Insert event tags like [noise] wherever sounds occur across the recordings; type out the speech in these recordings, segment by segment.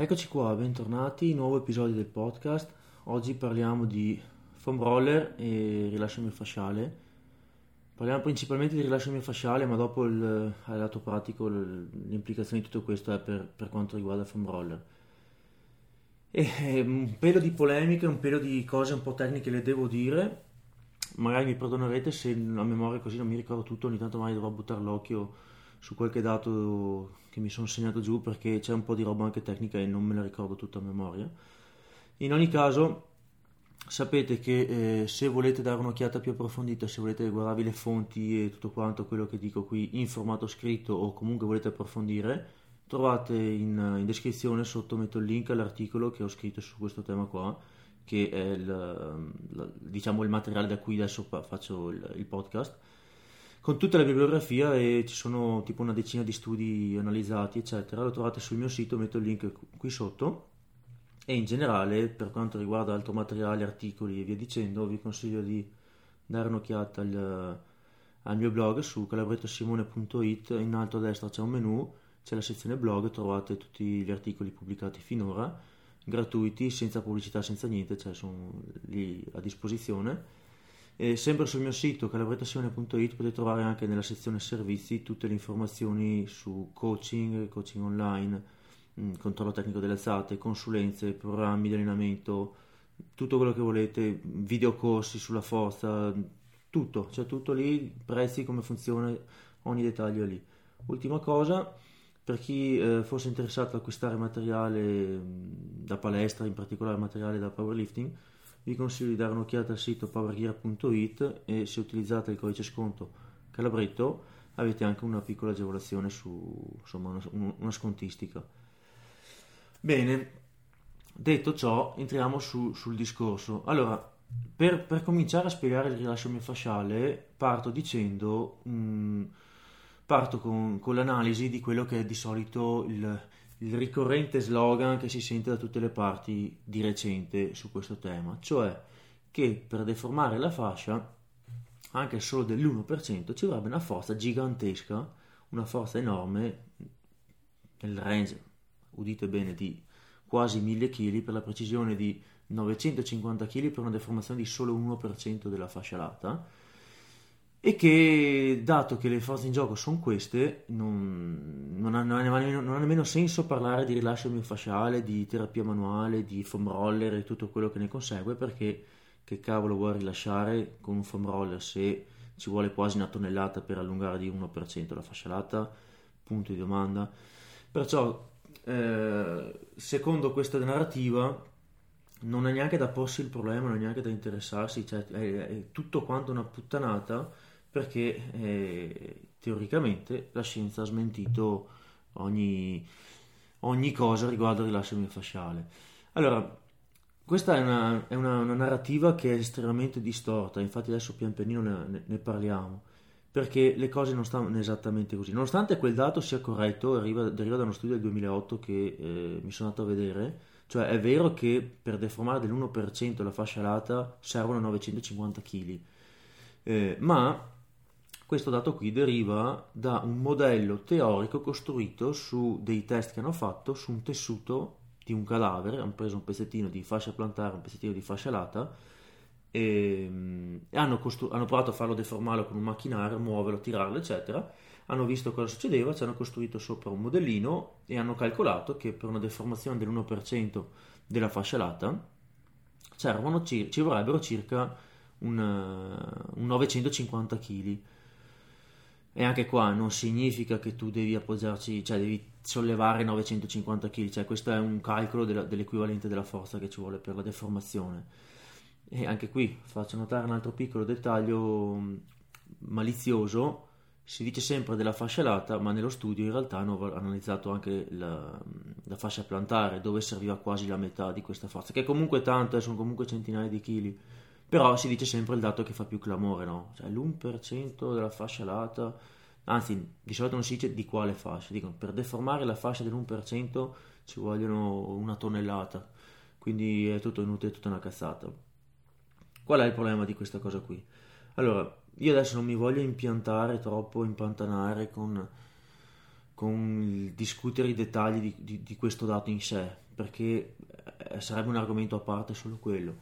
Eccoci qua, bentornati, nuovo episodio del podcast. Oggi parliamo di foam roller e rilascio miofasciale. Parliamo principalmente di rilascio miofasciale, ma dopo il, al lato pratico le implicazioni di tutto questo è per, per quanto riguarda il foam roller. E, e un pelo di polemiche, un pelo di cose un po' tecniche le devo dire. Magari mi perdonerete se a memoria così non mi ricordo tutto, ogni tanto magari dovrò buttare l'occhio su qualche dato che mi sono segnato giù perché c'è un po' di roba anche tecnica e non me la ricordo tutta a memoria. In ogni caso, sapete che eh, se volete dare un'occhiata più approfondita, se volete guardarvi le fonti e tutto quanto quello che dico qui in formato scritto o comunque volete approfondire, trovate in, in descrizione sotto metto il link all'articolo che ho scritto su questo tema qua, che è il, diciamo il materiale da cui adesso faccio il, il podcast con tutta la bibliografia e ci sono tipo una decina di studi analizzati, eccetera. Lo trovate sul mio sito, metto il link qui sotto. E in generale, per quanto riguarda altro materiale, articoli e via dicendo, vi consiglio di dare un'occhiata al, al mio blog su calabrettosimone.it. In alto a destra c'è un menu, c'è la sezione blog, trovate tutti gli articoli pubblicati finora, gratuiti, senza pubblicità, senza niente, cioè sono lì a disposizione e sempre sul mio sito calabrettazione.it potete trovare anche nella sezione servizi tutte le informazioni su coaching, coaching online, mm, controllo tecnico delle alzate, consulenze, programmi di allenamento, tutto quello che volete, videocorsi sulla forza, tutto, c'è tutto lì, prezzi, come funziona, ogni dettaglio è lì. Ultima cosa, per chi eh, fosse interessato ad acquistare materiale mm, da palestra, in particolare materiale da powerlifting, vi consiglio di dare un'occhiata al sito powergear.it e se utilizzate il codice sconto Calabretto avete anche una piccola agevolazione su insomma una, una scontistica. Bene, detto ciò, entriamo su, sul discorso. Allora, per, per, cominciare a spiegare il rilascio miofasciale, parto dicendo, mh, mm, parto con, con, l'analisi di quello che è di solito il, il ricorrente slogan che si sente da tutte le parti di recente su questo tema, cioè che per deformare la fascia, anche solo dell'1%, ci vorrebbe una forza gigantesca, una forza enorme, nel range, udite bene, di quasi 1000 kg, per la precisione di 950 kg per una deformazione di solo 1% della fascia lata e che dato che le forze in gioco sono queste non, non, ha, non, ha, non, ha, nemmeno senso parlare di rilascio miofasciale, di terapia manuale, di foam roller e tutto quello che ne consegue perché che cavolo vuoi rilasciare con un foam roller se ci vuole quasi una tonnellata per allungare di 1% la fascia lata punto di domanda. Perciò eh, secondo questa narrativa non è neanche da porsi il problema non è neanche da interessarsi cioè è, è tutto quanto una puttanata perché eh, teoricamente la scienza ha smentito ogni, ogni cosa riguardo il rilascio miofasciale. Allora, questa è, una, è una, una, narrativa che è estremamente distorta, infatti adesso pian pianino ne, ne, parliamo, perché le cose non stanno esattamente così. Nonostante quel dato sia corretto, arriva, deriva da uno studio del 2008 che eh, mi sono andato a vedere, cioè è vero che per deformare dell'1% la fascia lata servono 950 kg, eh, ma questo dato qui deriva da un modello teorico costruito su dei test che hanno fatto su un tessuto di un cadavere, hanno preso un pezzettino di fascia plantare, un pezzettino di fascia lata e, e hanno, costru- hanno, provato a farlo deformarlo con un macchinario, muoverlo, tirarlo, eccetera. Hanno visto cosa succedeva, ci hanno costruito sopra un modellino e hanno calcolato che per una deformazione dell'1% della fascia lata ci, ci vorrebbero circa un, un 950 kg e anche qua non significa che tu devi appoggiarci, cioè devi sollevare 950 kg, cioè questo è un calcolo della, dell'equivalente della forza che ci vuole per la deformazione. E anche qui faccio notare un altro piccolo dettaglio malizioso, si dice sempre della fascia lata, ma nello studio in realtà hanno analizzato anche la, la fascia plantare, dove serviva quasi la metà di questa forza, che è comunque tanto, eh, sono comunque centinaia di chili però si dice sempre il dato che fa più clamore, no? Cioè l'1% della fascia lata, anzi di solito non si dice di quale fascia, dicono per deformare la fascia dell'1% ci vogliono una tonnellata, quindi è tutto inutile, è tutta una cazzata. Qual è il problema di questa cosa qui? Allora, io adesso non mi voglio impiantare troppo, impantanare con con il discutere i dettagli di, di, di questo dato in sé, perché eh, sarebbe un argomento a parte solo quello.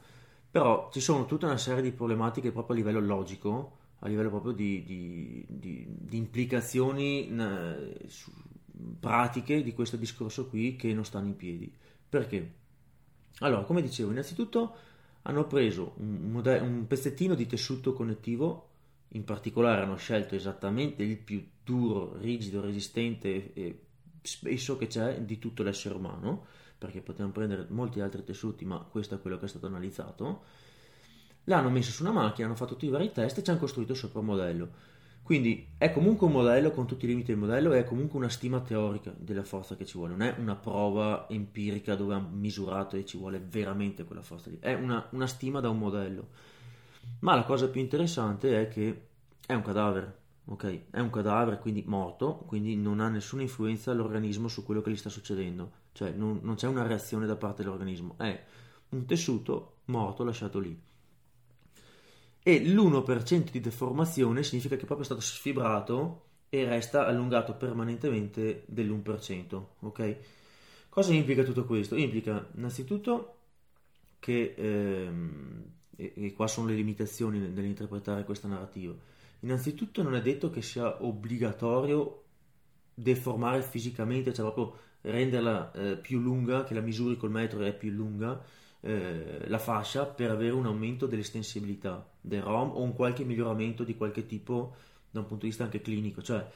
Però ci sono tutta una serie di problematiche proprio a livello logico, a livello proprio di, di, implicazioni eh, pratiche di questo discorso qui che non stanno in piedi. Perché? Allora, come dicevo, innanzitutto hanno preso un, mode- un pezzettino di tessuto connettivo, in particolare hanno scelto esattamente il più duro, rigido, resistente e spesso che c'è di tutto l'essere umano, perché potevano prendere molti altri tessuti, ma questo è quello che è stato analizzato. L'hanno messo su una macchina, hanno fatto tutti i vari test e ci hanno costruito sopra un modello. Quindi è comunque un modello con tutti i limiti del modello è comunque una stima teorica della forza che ci vuole, non è una prova empirica dove hanno misurato e ci vuole veramente quella forza lì, è una, una stima da un modello. Ma la cosa più interessante è che è un cadavere, ok? È un cadavere, quindi morto, quindi non ha nessuna influenza all'organismo su quello che gli sta succedendo, cioè non, non c'è una reazione da parte dell'organismo, è un tessuto morto lasciato lì e l'1% di deformazione significa che proprio è stato sfibrato e resta allungato permanentemente dell'1%. Ok? Cosa implica tutto questo? Implica innanzitutto che, ehm, e, e qua sono le limitazioni nell'interpretare questa narrativa, innanzitutto non è detto che sia obbligatorio deformare fisicamente, cioè proprio renderla eh, più lunga, che la misuri col metro è più lunga, eh, la fascia per avere un aumento dell'estensibilità del ROM o un qualche miglioramento di qualche tipo da un punto di vista anche clinico. Cioè,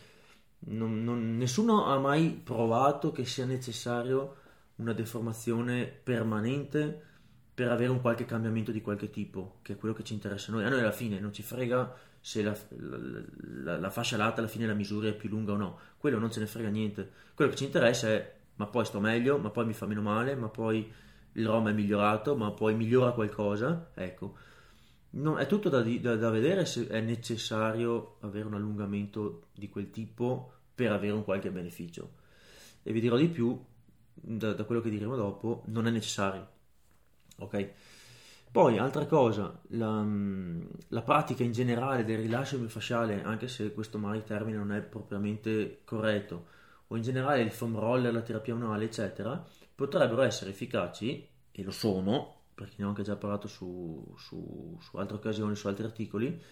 non, non, nessuno ha mai provato che sia necessario una deformazione permanente per avere un qualche cambiamento di qualche tipo, che è quello che ci interessa a noi. A noi alla fine non ci frega se la, la, la, la fascia lata alla fine la misura è più lunga o no, quello non ce ne frega niente. Quello che ci interessa è ma poi sto meglio, ma poi mi fa meno male, ma poi il ROM è migliorato, ma poi migliora qualcosa, ecco. No, è tutto da, da, da, vedere se è necessario avere un allungamento di quel tipo per avere un qualche beneficio. E vi dirò di più, da, da quello che diremo dopo, non è necessario. Ok? Poi, altra cosa, la, la, pratica in generale del rilascio miofasciale, anche se questo magari termine non è propriamente corretto, o in generale il foam roller, la terapia manuale, eccetera, potrebbero essere efficaci, e lo sono, perché ne ho anche già parlato su, su, su altre occasioni, su altri articoli,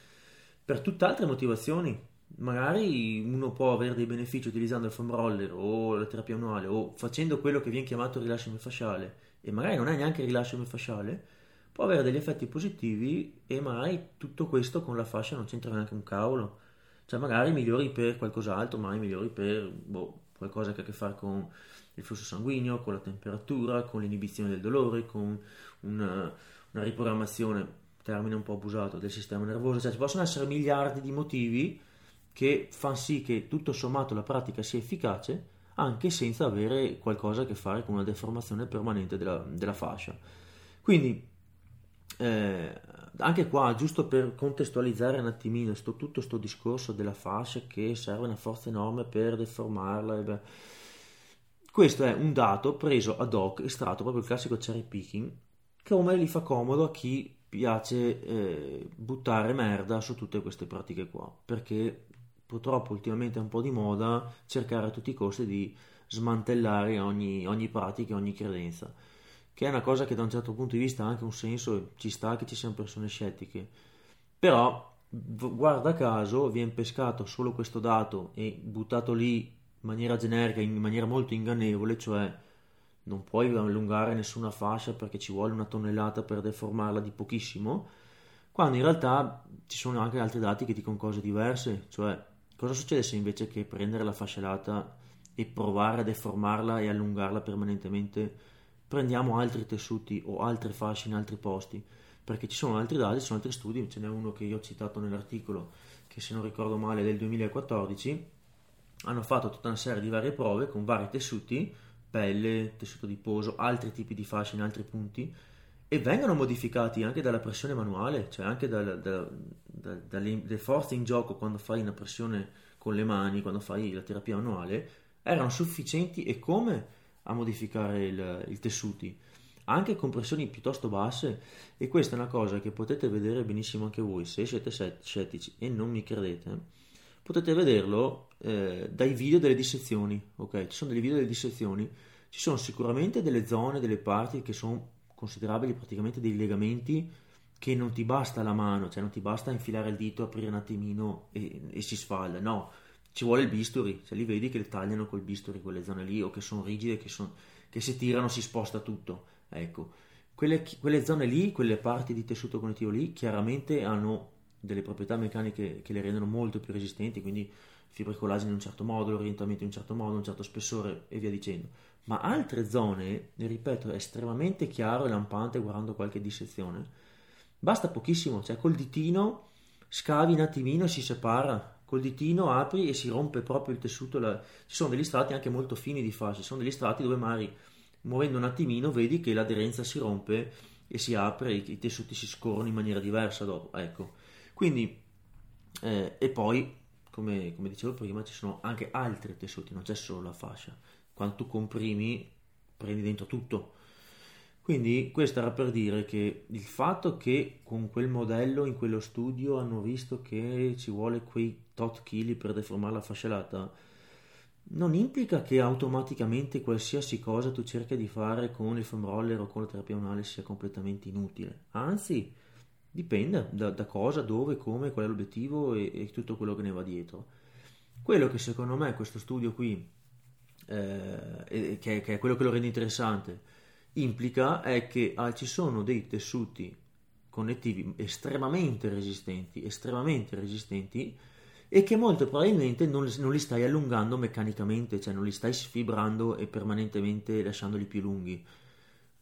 per tutt'altre motivazioni. Magari uno può avere dei benefici utilizzando il foam roller o la terapia manuale o facendo quello che viene chiamato rilascio miofasciale e magari non è neanche rilascio miofasciale, può avere degli effetti positivi e magari tutto questo con la fascia non c'entra neanche un cavolo. Cioè magari migliori per qualcos'altro, magari migliori per boh, qualcosa che ha a che fare con il flusso sanguigno, con la temperatura, con l'inibizione del dolore, con una, una riprogrammazione, termine un po' abusato, del sistema nervoso, cioè ci possono essere miliardi di motivi che fanno sì che tutto sommato la pratica sia efficace anche senza avere qualcosa a che fare con una deformazione permanente della, della fascia. Quindi eh, anche qua, giusto per contestualizzare un attimino sto, tutto questo discorso della fascia che serve una forza enorme per deformarla, beh, questo è un dato preso ad hoc, estratto proprio il classico cherry picking, come gli fa comodo a chi piace eh, buttare merda su tutte queste pratiche qua, perché purtroppo ultimamente è un po' di moda cercare a tutti i costi di smantellare ogni, ogni pratica, ogni credenza, che è una cosa che da un certo punto di vista ha anche un senso, ci sta che ci siano persone scettiche, però guarda caso viene pescato solo questo dato e buttato lì in maniera generica, in maniera molto ingannevole, cioè non puoi allungare nessuna fascia perché ci vuole una tonnellata per deformarla di pochissimo, quando in realtà ci sono anche altri dati che dicono cose diverse, cioè cosa succede se invece che prendere la fascia lata e provare a deformarla e allungarla permanentemente prendiamo altri tessuti o altre fasce in altri posti? Perché ci sono altri dati, ci sono altri studi, ce n'è uno che io ho citato nell'articolo che se non ricordo male è del 2014 hanno fatto tutta una serie di varie prove con vari tessuti, pelle, tessuto di poso, altri tipi di fasce in altri punti e vengono modificati anche dalla pressione manuale, cioè anche da, da, da, dalle forze in gioco quando fai una pressione con le mani, quando fai la terapia manuale, erano sufficienti e come a modificare il, i tessuti, anche con pressioni piuttosto basse. E questa è una cosa che potete vedere benissimo anche voi. Se siete scettici e non mi credete potete vederlo eh, dai video delle dissezioni, ok? Ci sono dei video delle dissezioni, ci sono sicuramente delle zone, delle parti che sono considerabili praticamente dei legamenti che non ti basta la mano, cioè non ti basta infilare il dito, aprire un attimino e, e si sfalla, no, ci vuole il bisturi, cioè li vedi che le tagliano col bisturi quelle zone lì o che sono rigide, che, son, che se tirano si sposta tutto, ecco. Quelle, quelle, zone lì, quelle parti di tessuto connettivo lì, chiaramente hanno delle proprietà meccaniche che le rendono molto più resistenti, quindi fibre collagene in un certo modo, l'orientamento in un certo modo, un certo spessore e via dicendo. Ma altre zone, ripeto, è estremamente chiaro e lampante guardando qualche dissezione, basta pochissimo, cioè col ditino scavi un attimino e si separa, col ditino apri e si rompe proprio il tessuto, la... ci sono degli strati anche molto fini di fascia, ci sono degli strati dove magari muovendo un attimino vedi che l'aderenza si rompe e si apre, i, i tessuti si scorrono in maniera diversa dopo, ecco. Quindi, eh, e poi, come, come, dicevo prima, ci sono anche altri tessuti, non c'è solo la fascia. Quando tu comprimi, prendi dentro tutto. Quindi questo era per dire che il fatto che con quel modello in quello studio hanno visto che ci vuole quei tot chili per deformare la fasciolata, non implica che automaticamente qualsiasi cosa tu cerchi di fare con il foam roller o con la terapia unale sia completamente inutile. Anzi, dipende da, da cosa, dove, come, qual è l'obiettivo e, e, tutto quello che ne va dietro. Quello che secondo me questo studio qui, eh, che, che, è quello che lo rende interessante, implica è che ah, ci sono dei tessuti connettivi estremamente resistenti, estremamente resistenti, e che molto probabilmente non, non, li stai allungando meccanicamente, cioè non li stai sfibrando e permanentemente lasciandoli più lunghi.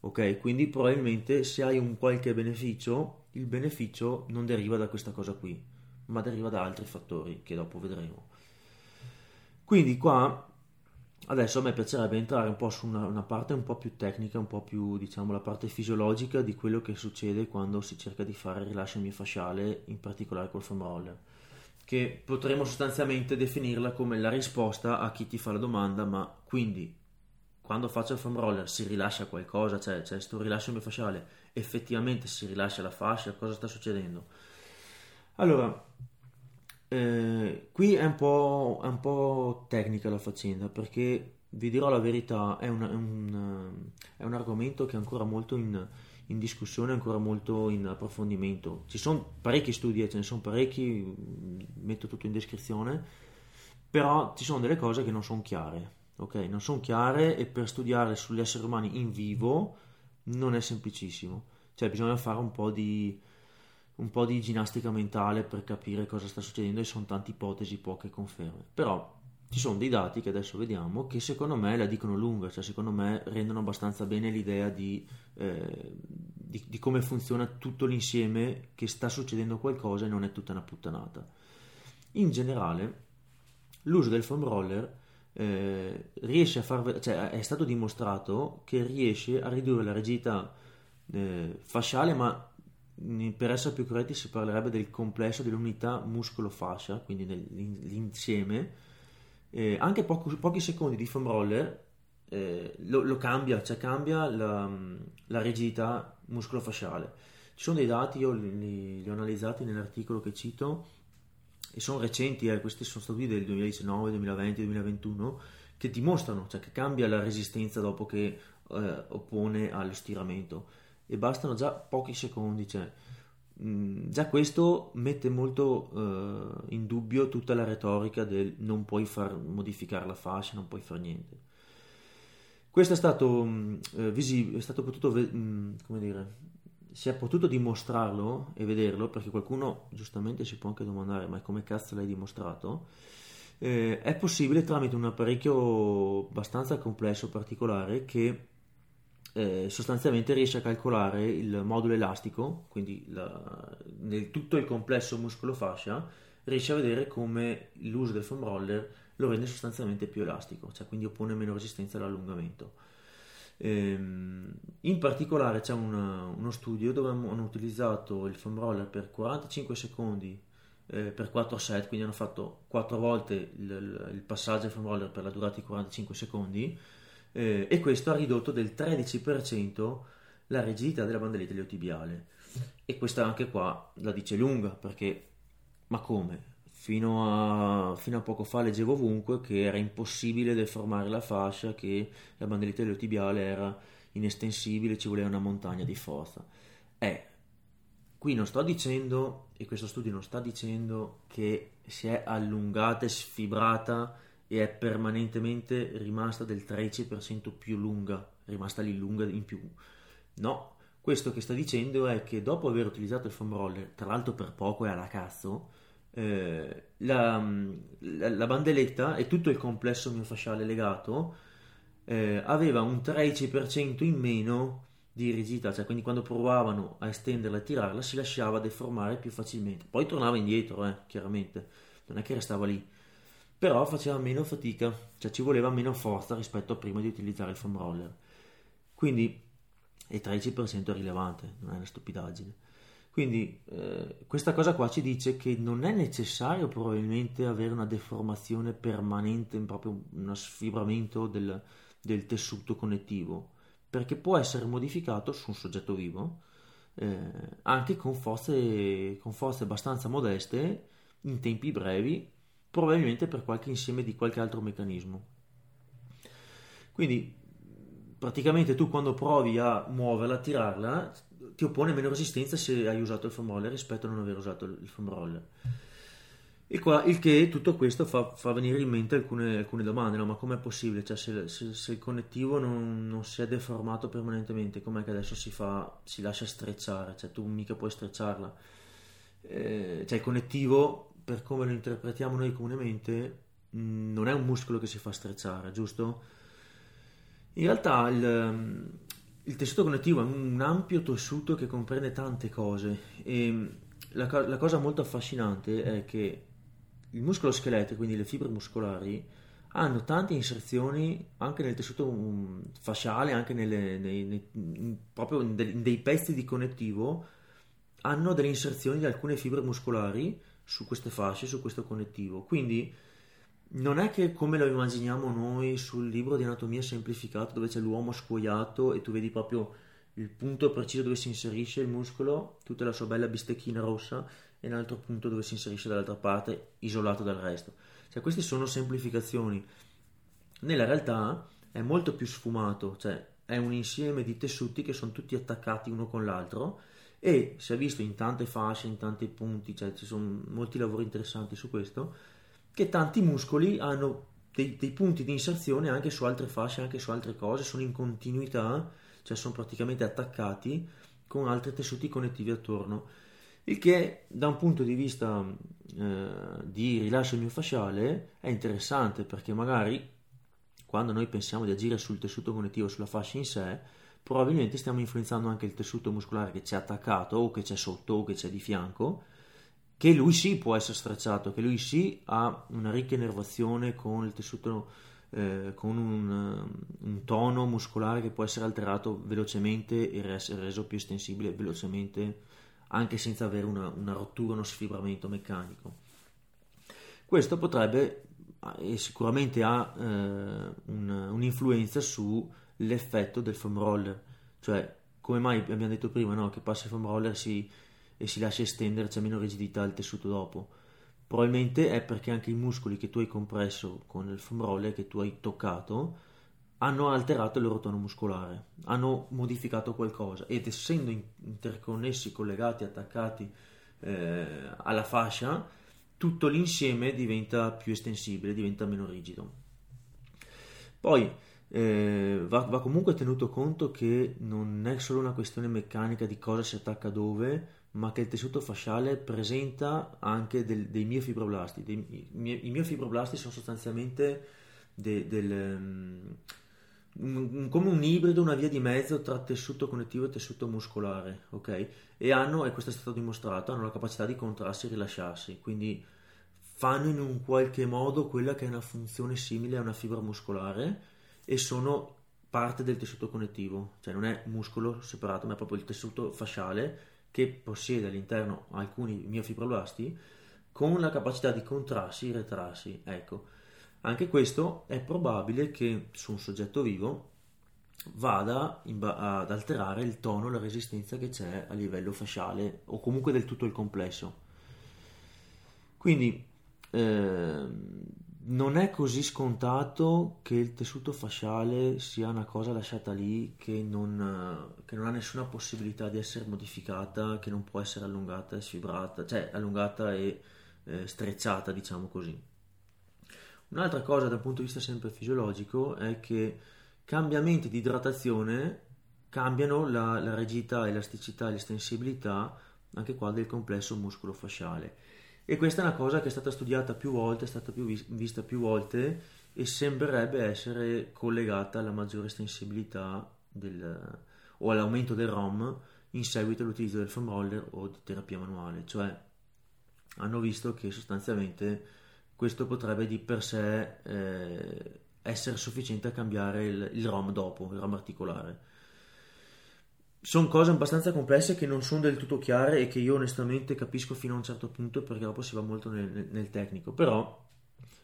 Ok, quindi probabilmente se hai un qualche beneficio, il beneficio non deriva da questa cosa qui, ma deriva da altri fattori che dopo vedremo. Quindi qua adesso a me piacerebbe entrare un po' su una, una parte un po' più tecnica, un po' più diciamo la parte fisiologica di quello che succede quando si cerca di fare il rilascio miofasciale, in particolare col foam roller che potremmo sostanzialmente definirla come la risposta a chi ti fa la domanda, ma quindi quando faccio il foam roller si rilascia qualcosa, cioè c'è questo rilascio miofasciale, effettivamente si rilascia la fascia, cosa sta succedendo? Allora, eh, qui è un, po', è un, po', tecnica la faccenda perché vi dirò la verità, è un, è un, è un argomento che è ancora molto in, in discussione, ancora molto in approfondimento. Ci sono parecchi studi, ce ne sono parecchi, metto tutto in descrizione, però ci sono delle cose che non sono chiare, ok? Non sono chiare e per studiare sugli esseri umani in vivo non è semplicissimo, cioè bisogna fare un po' di, un po' di ginnastica mentale per capire cosa sta succedendo e sono tante ipotesi, poche conferme. Però ci sono dei dati che adesso vediamo che secondo me la dicono lunga, cioè secondo me rendono abbastanza bene l'idea di, eh, di, di, come funziona tutto l'insieme, che sta succedendo qualcosa e non è tutta una puttanata. In generale, l'uso del foam roller eh, riesce a far, cioè è stato dimostrato che riesce a ridurre la rigidità eh, fasciale, ma per essere più corretti si parlerebbe del complesso dell'unità muscolo-fascia, quindi dell'insieme eh, anche poco, pochi secondi di foam roller eh, lo, lo, cambia, cioè cambia la, la rigidità muscolofasciale. Ci sono dei dati, io li, li ho analizzati nell'articolo che cito e sono recenti, eh, questi sono stati del 2019, 2020, 2021, che dimostrano, cioè che cambia la resistenza dopo che eh, oppone allo stiramento e bastano già pochi secondi, cioè Mm, già questo mette molto uh, in dubbio tutta la retorica del non puoi far modificare la fascia, non puoi fare niente. Questo è stato, um, visib- è stato potuto, um, come dire, si è potuto dimostrarlo e vederlo perché qualcuno giustamente si può anche domandare ma come cazzo l'hai dimostrato? Eh, è possibile tramite un apparecchio abbastanza complesso, particolare, che eh, sostanzialmente riesce a calcolare il modulo elastico, quindi la, nel tutto il complesso muscolo-fascia, riesce a vedere come l'uso del foam roller lo rende sostanzialmente più elastico, cioè quindi oppone meno resistenza all'allungamento. Ehm, in particolare c'è una, uno studio dove hanno utilizzato il foam roller per 45 secondi eh, per 4 set, quindi hanno fatto 4 volte il, il passaggio del foam roller per la durata di 45 secondi eh, e questo ha ridotto del 13% la rigidità della bandelletta iliotibiale. E questa anche qua la dice lunga, perché ma come? fino a, fino a, poco fa leggevo ovunque che era impossibile deformare la fascia, che la bandeletta tibiale era inestensibile, ci voleva una montagna di forza. Eh, qui non sto dicendo, e questo studio non sta dicendo, che si è allungata e sfibrata e è permanentemente rimasta del 13% più lunga, rimasta lì lunga in più. No, questo che sta dicendo è che dopo aver utilizzato il foam roller, tra l'altro per poco e alla cazzo, eh, la, la, la, bandeletta e tutto il complesso miofasciale legato eh, aveva un 13% in meno di rigidità, cioè quindi quando provavano a estenderla e tirarla si lasciava deformare più facilmente. Poi tornava indietro, eh, chiaramente, non è che restava lì, però faceva meno fatica, cioè ci voleva meno forza rispetto a prima di utilizzare il foam roller. Quindi il 13% è rilevante, non è una stupidaggine. Quindi eh, questa cosa qua ci dice che non è necessario probabilmente avere una deformazione permanente, proprio uno sfibramento del, del tessuto connettivo, perché può essere modificato su un soggetto vivo eh, anche con forze, con forze abbastanza modeste in tempi brevi, probabilmente per qualche insieme di qualche altro meccanismo. Quindi praticamente tu quando provi a muoverla, a tirarla, ti oppone meno resistenza se hai usato il foam roller rispetto a non aver usato il foam roller. Il, qua, il che tutto questo fa, fa venire in mente alcune, alcune domande, no? ma com'è possibile? Cioè, se, se, se, il connettivo non, non, si è deformato permanentemente, com'è che adesso si, fa, si lascia strecciare? Cioè, tu mica puoi strecciarla. Eh, cioè, il connettivo, per come lo interpretiamo noi comunemente, mm, non è un muscolo che si fa strecciare, giusto? In realtà il, il tessuto connettivo è un ampio tessuto che comprende tante cose e la, la cosa molto affascinante è che il muscolo scheletrico, quindi le fibre muscolari, hanno tante inserzioni anche nel tessuto mm, fasciale, anche nelle, nei, nei, proprio in dei pezzi di connettivo, hanno delle inserzioni di alcune fibre muscolari su queste fasce, su questo connettivo. Quindi non è che come lo immaginiamo noi sul libro di anatomia semplificato dove c'è l'uomo scuoiato e tu vedi proprio il punto preciso dove si inserisce il muscolo, tutta la sua bella bistecchina rossa e un altro punto dove si inserisce dall'altra parte, isolato dal resto. Cioè queste sono semplificazioni. Nella realtà è molto più sfumato, cioè è un insieme di tessuti che sono tutti attaccati uno con l'altro e si è visto in tante fasce, in tanti punti, cioè ci sono molti lavori interessanti su questo che tanti muscoli hanno dei, dei, punti di inserzione anche su altre fasce, anche su altre cose, sono in continuità, cioè sono praticamente attaccati con altri tessuti connettivi attorno. Il che da un punto di vista eh, di rilascio miofasciale è interessante perché magari quando noi pensiamo di agire sul tessuto connettivo, sulla fascia in sé, probabilmente stiamo influenzando anche il tessuto muscolare che c'è attaccato o che c'è sotto o che c'è di fianco che lui sì può essere stracciato, che lui sì ha una ricca innervazione con il tessuto, eh, con un, un, tono muscolare che può essere alterato velocemente e essere reso più estensibile velocemente, anche senza avere una, una rottura, uno sfibramento meccanico. Questo potrebbe e sicuramente ha eh, un, un'influenza sull'effetto del foam roller, cioè come mai abbiamo detto prima no, che passa il foam roller si e si lascia estendere, c'è meno rigidità il tessuto dopo. Probabilmente è perché anche i muscoli che tu hai compresso con il foam roller che tu hai toccato hanno alterato il loro tono muscolare, hanno modificato qualcosa ed essendo interconnessi, collegati, attaccati eh, alla fascia, tutto l'insieme diventa più estensibile, diventa meno rigido. Poi eh, va, va, comunque tenuto conto che non è solo una questione meccanica di cosa si attacca dove, ma che il tessuto fasciale presenta anche del, dei miofibroblasti. Dei, I miofibroblasti sono sostanzialmente de, del, um, un, come un ibrido, una via di mezzo tra tessuto connettivo e tessuto muscolare, ok? E hanno, e questo è stato dimostrato, hanno la capacità di contrarsi e rilasciarsi, quindi fanno in un qualche modo quella che è una funzione simile a una fibra muscolare e sono parte del tessuto connettivo, cioè non è muscolo separato, ma è proprio il tessuto fasciale che possiede all'interno alcuni miofibroblasti con la capacità di contrarsi e retrarsi. Ecco, anche questo è probabile che su un soggetto vivo vada ba- ad alterare il tono, la resistenza che c'è a livello fasciale o comunque del tutto il complesso. Quindi eh, non è così scontato che il tessuto fasciale sia una cosa lasciata lì che non, che non, ha nessuna possibilità di essere modificata, che non può essere allungata e sfibrata, cioè allungata e eh, strizzata, diciamo così. Un'altra cosa dal punto di vista sempre fisiologico è che cambiamenti di idratazione cambiano la, la rigidità, elasticità e l'estensibilità anche qua del complesso muscolo-fasciale e questa è una cosa che è stata studiata più volte, è stata più vista più volte e sembrerebbe essere collegata alla maggiore sensibilità del, o all'aumento del ROM in seguito all'utilizzo del foam roller o di terapia manuale, cioè hanno visto che sostanzialmente questo potrebbe di per sé eh, essere sufficiente a cambiare il, il ROM dopo, il ROM articolare sono cose abbastanza complesse che non sono del tutto chiare e che io onestamente capisco fino a un certo punto perché dopo si va molto nel, nel tecnico, però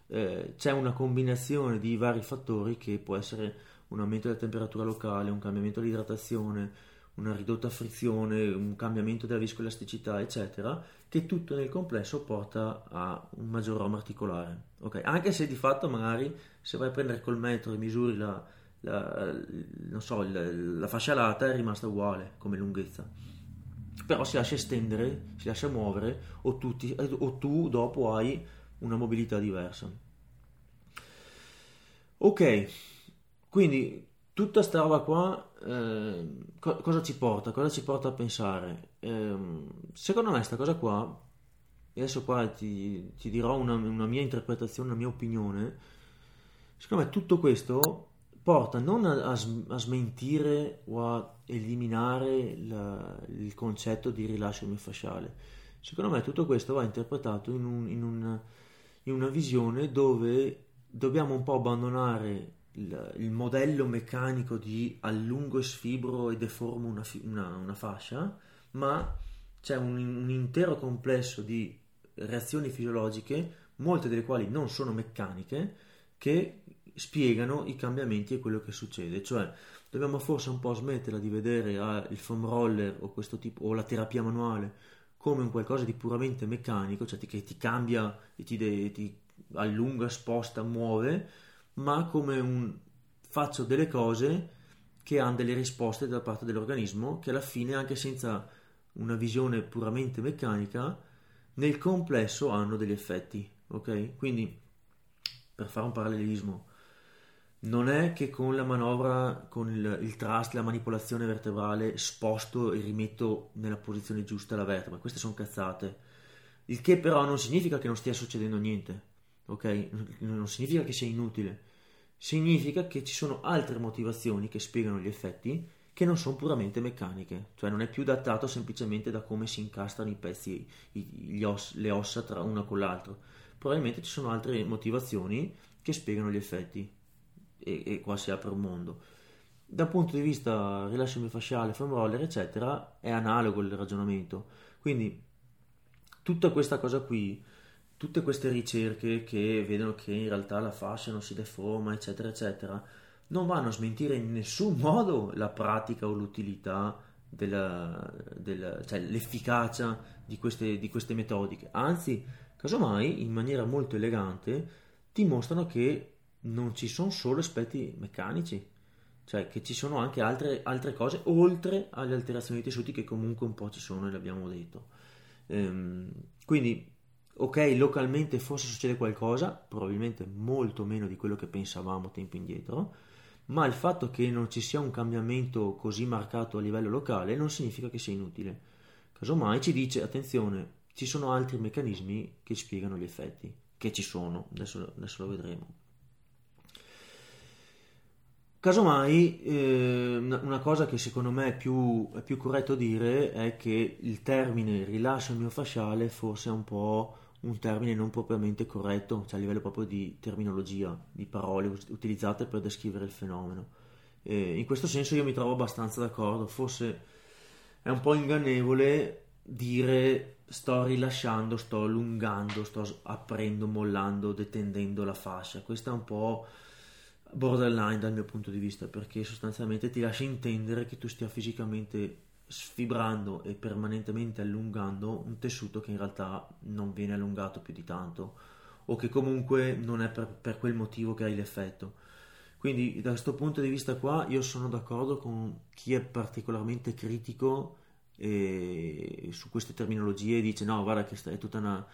eh, c'è una combinazione di vari fattori che può essere un aumento della temperatura locale, un cambiamento dell'idratazione, una ridotta frizione, un cambiamento della viscoelasticità, eccetera, che tutto nel complesso porta a un maggior ROM articolare. Okay? Anche se di fatto magari se vai a prendere col metro e misuri la, la, so, la, la fascia lata è rimasta uguale come lunghezza però si lascia estendere, si lascia muovere o tu, o tu dopo hai una mobilità diversa. Ok, quindi tutta sta roba qua eh, co- cosa ci porta? Cosa ci porta a pensare? Eh, secondo me sta cosa qua, adesso qua ti, ti dirò una, una, mia interpretazione, una mia opinione, secondo me tutto questo porta non a, a, smentire o a eliminare la, il concetto di rilascio miofasciale. Secondo me tutto questo va interpretato in, un, in, un, in una visione dove dobbiamo un po' abbandonare il, il, modello meccanico di allungo e sfibro e deformo una, una, una fascia, ma c'è un, un intero complesso di reazioni fisiologiche, molte delle quali non sono meccaniche, che spiegano i cambiamenti e quello che succede, cioè dobbiamo forse un po' smetterla di vedere ah, il foam roller o, tipo, o la terapia manuale come un qualcosa di puramente meccanico, cioè che ti cambia e ti, de, ti allunga, sposta, muove, ma come un faccio delle cose che hanno delle risposte da parte dell'organismo che alla fine anche senza una visione puramente meccanica nel complesso hanno degli effetti, ok? Quindi per fare un parallelismo non è che con la manovra, con il, il trust, la manipolazione vertebrale, sposto e rimetto nella posizione giusta la vertebra. Queste sono cazzate. Il che però non significa che non stia succedendo niente, ok? Non significa che sia inutile. Significa che ci sono altre motivazioni che spiegano gli effetti che non sono puramente meccaniche, cioè non è più datato semplicemente da come si incastrano i pezzi, i, os, le ossa tra una con l'altro. Probabilmente ci sono altre motivazioni che spiegano gli effetti e, e qua si apre un mondo. Dal punto di vista rilascio miofasciale, foam roller, eccetera, è analogo il ragionamento. Quindi tutta questa cosa qui, tutte queste ricerche che vedono che in realtà la fascia non si deforma, eccetera, eccetera, non vanno a smentire in nessun modo la pratica o l'utilità della, della, cioè l'efficacia di queste, di queste metodiche. Anzi, casomai, in maniera molto elegante, dimostrano che non ci sono solo aspetti meccanici, cioè che ci sono anche altre, altre cose oltre alle alterazioni dei tessuti che comunque un po' ci sono e l'abbiamo detto. Ehm, quindi, ok, localmente forse succede qualcosa, probabilmente molto meno di quello che pensavamo tempo indietro, ma il fatto che non ci sia un cambiamento così marcato a livello locale non significa che sia inutile. Casomai ci dice, attenzione, ci sono altri meccanismi che spiegano gli effetti, che ci sono, adesso, adesso lo vedremo. Casomai, eh, una cosa che secondo me è più, è più, corretto dire è che il termine rilascio miofasciale forse è un po' un termine non propriamente corretto, cioè a livello proprio di terminologia, di parole utilizzate per descrivere il fenomeno. E in questo senso io mi trovo abbastanza d'accordo, forse è un po' ingannevole dire sto rilasciando, sto allungando, sto aprendo, mollando, detendendo la fascia. Questo è un po' borderline dal mio punto di vista perché sostanzialmente ti lascia intendere che tu stia fisicamente sfibrando e permanentemente allungando un tessuto che in realtà non viene allungato più di tanto o che comunque non è per, per quel motivo che hai l'effetto. Quindi da questo punto di vista qua io sono d'accordo con chi è particolarmente critico e, su queste terminologie e dice no guarda che è tutta una,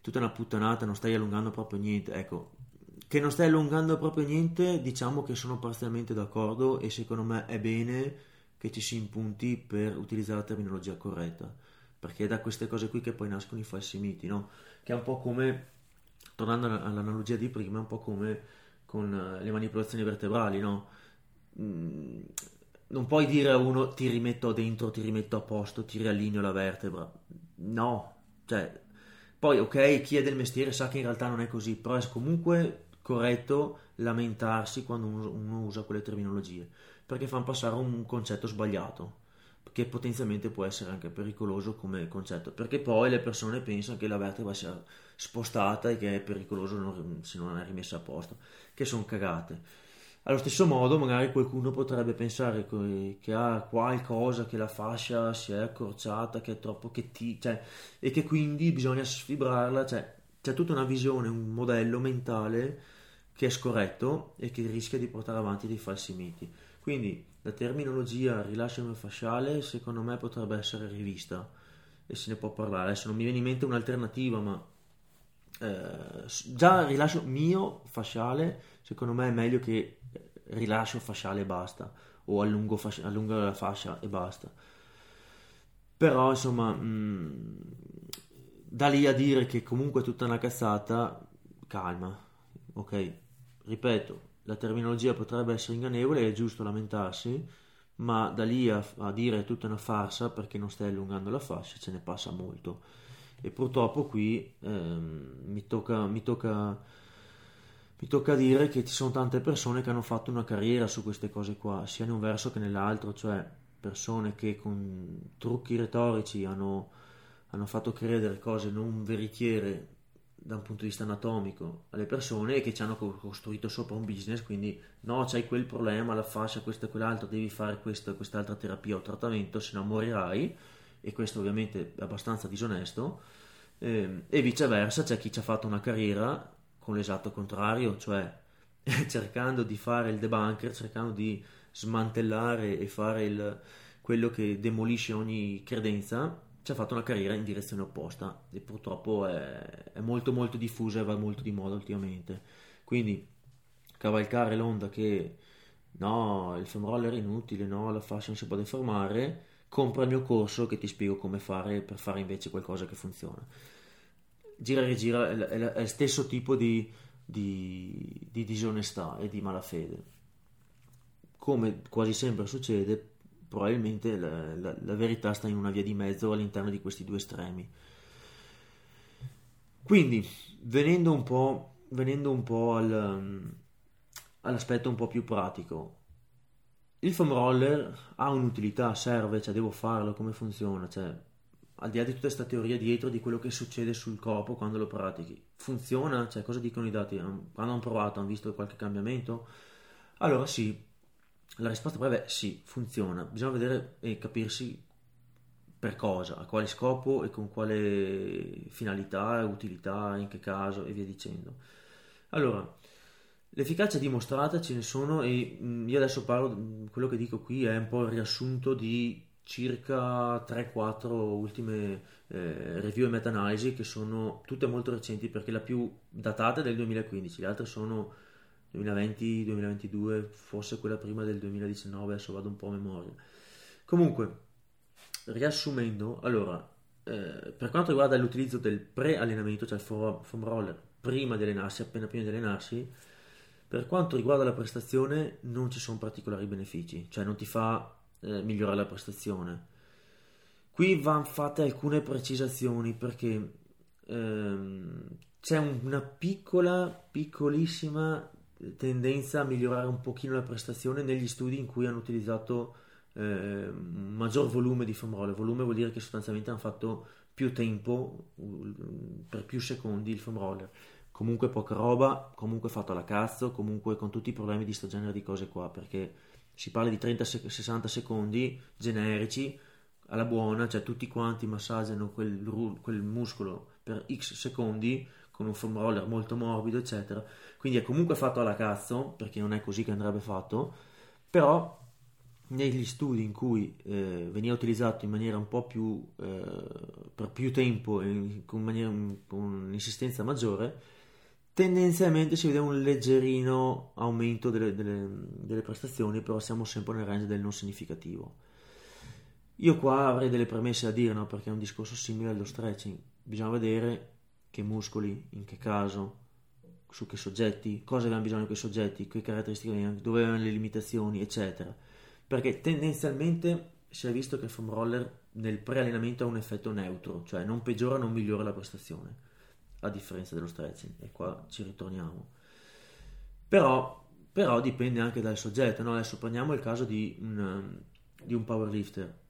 tutta una puttanata, non stai allungando proprio niente. Ecco, che non stai allungando proprio niente, diciamo che sono parzialmente d'accordo e secondo me è bene che ci si impunti per utilizzare la terminologia corretta, perché è da queste cose qui che poi nascono i falsi miti, no? Che è un po' come, tornando all'analogia di prima, è un po' come con eh, le manipolazioni vertebrali, no? Mm, non puoi dire a uno ti rimetto dentro, ti rimetto a posto, ti riallineo la vertebra. No, cioè, poi ok, chi è del mestiere sa che in realtà non è così, però è comunque corretto lamentarsi quando uno, usa quelle terminologie, perché fanno passare un concetto sbagliato, che potenzialmente può essere anche pericoloso come concetto, perché poi le persone pensano che la vertebra sia spostata e che è pericoloso se non è rimessa a posto, che sono cagate. Allo stesso modo, magari qualcuno potrebbe pensare che ha qualcosa, che la fascia si è accorciata, che è troppo che ti, cioè, e che quindi bisogna sfibrarla, cioè c'è tutta una visione, un modello mentale che è scorretto e che rischia di portare avanti dei falsi miti. Quindi la terminologia rilascio fasciale secondo me potrebbe essere rivista e se ne può parlare. Adesso non mi viene in mente un'alternativa, ma eh, già il rilascio mio fasciale secondo me è meglio che rilascio fasciale e basta o allungo, fascia, allungo la fascia e basta però insomma mh, mm, da lì a dire che comunque è tutta una cazzata calma ok ripeto la terminologia potrebbe essere ingannevole è giusto lamentarsi ma da lì a, a dire è tutta una farsa perché non stai allungando la fascia ce ne passa molto. E purtroppo qui ehm, mi, tocca, mi, tocca, mi tocca dire che ci sono tante persone che hanno fatto una carriera su queste cose qua, sia in un verso che nell'altro, cioè persone che con trucchi retorici hanno, hanno fatto credere cose non veritiere da un punto di vista anatomico alle persone e che ci hanno costruito sopra un business, quindi no, c'hai quel problema, la fascia, questo e quell'altro, devi fare questa, quest'altra terapia o trattamento, se no morirai. E questo ovviamente è abbastanza disonesto, eh, e viceversa c'è chi ci ha fatto una carriera con l'esatto contrario, cioè [laughs] cercando di fare il debunker, cercando di smantellare e fare il, quello che demolisce ogni credenza, ci ha fatto una carriera in direzione opposta e purtroppo è, è molto molto diffusa e va molto di moda ultimamente. Quindi cavalcare l'onda che no, il foam roller è inutile, no, la fascia non si può deformare, compra il mio corso che ti spiego come fare per fare invece qualcosa che funziona. Gira e rigira è lo stesso tipo di, di, di disonestà e di malafede. Come quasi sempre succede, probabilmente la, la, la, verità sta in una via di mezzo all'interno di questi due estremi. Quindi, venendo un po', venendo un po al, all'aspetto un po' più pratico, il foam roller ha un'utilità, serve, cioè devo farlo, come funziona, cioè al di là di tutta questa teoria dietro di quello che succede sul corpo quando lo pratichi, funziona? Cioè cosa dicono i dati? Quando hanno provato, hanno visto qualche cambiamento? Allora sì, la risposta breve è sì, funziona, bisogna vedere e capirsi per cosa, a quale scopo e con quale finalità, utilità, in che caso e via dicendo. Allora, L'efficacia dimostrata ce ne sono e mm, io adesso parlo, quello che dico qui è un po' il riassunto di circa 3-4 ultime eh, review e meta-analisi che sono tutte molto recenti perché la più datata è del 2015, le altre sono 2020-2022, forse quella prima del 2019, adesso vado un po' a memoria. Comunque, riassumendo, allora, eh, per quanto riguarda l'utilizzo del pre-allenamento, cioè il foam roller, prima di allenarsi, appena prima di allenarsi, per quanto riguarda la prestazione non ci sono particolari benefici, cioè non ti fa eh, migliorare la prestazione. Qui vanno fatte alcune precisazioni perché ehm, c'è una piccola, piccolissima tendenza a migliorare un pochino la prestazione negli studi in cui hanno utilizzato eh, maggior volume di foam. Volume vuol dire che sostanzialmente hanno fatto più tempo, per più secondi il foam roller comunque poca roba, comunque fatto alla cazzo, comunque con tutti i problemi di sto genere di cose qua, perché si parla di 30-60 secondi generici alla buona, cioè tutti quanti massaggiano quel, quel muscolo per x secondi con un foam roller molto morbido, eccetera. Quindi è comunque fatto alla cazzo, perché non è così che andrebbe fatto, però negli studi in cui eh, veniva utilizzato in maniera un po' più eh, per più tempo e con, maniera, con un'insistenza maggiore, tendenzialmente si vede un leggerino aumento delle, delle, delle prestazioni, però siamo sempre nel range del non significativo. Io qua avrei delle premesse da dire, no? perché è un discorso simile allo stretching. Bisogna vedere che muscoli, in che caso, su che soggetti, cosa avevano bisogno quei soggetti, che caratteristiche avevano, dove avevano le limitazioni, eccetera. Perché tendenzialmente si è visto che il foam roller nel pre-allenamento ha un effetto neutro, cioè non peggiora, non migliora la prestazione, a differenza dello stretching, e qua ci ritorniamo. Però, però dipende anche dal soggetto, no? Adesso prendiamo il caso di un, di un powerlifter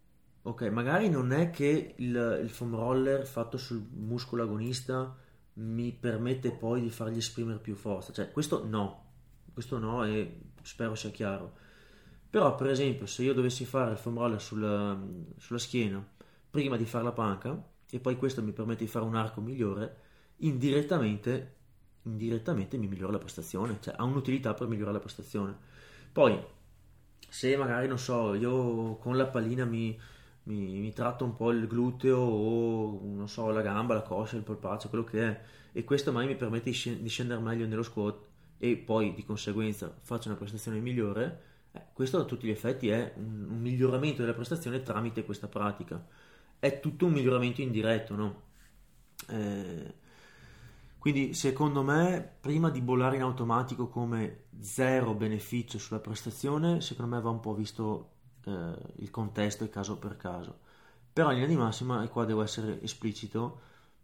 Ok, magari non è che il, il foam roller fatto sul muscolo agonista mi permette poi di fargli esprimere più forza, cioè questo no, questo no e spero sia chiaro. Però per esempio se io dovessi fare il foam roller sulla, sulla schiena prima di fare la panca e poi questo mi permette di fare un arco migliore, indirettamente, indirettamente mi migliora la prestazione, cioè ha un'utilità per migliorare la prestazione. Poi se magari non so, io con la pallina mi mi, mi tratto un po' il gluteo o non so, la gamba, la coscia, il polpaccio, quello che è, e questo mai mi permette di, scendere meglio nello squat e poi di conseguenza faccio una prestazione migliore. Eh, questo a tutti gli effetti è un, un, miglioramento della prestazione tramite questa pratica. È tutto un miglioramento indiretto, no? Eh, quindi secondo me, prima di bollare in automatico come zero beneficio sulla prestazione, secondo me va un po' visto eh, il contesto è caso per caso. Però in linea di massima, e qua devo essere esplicito,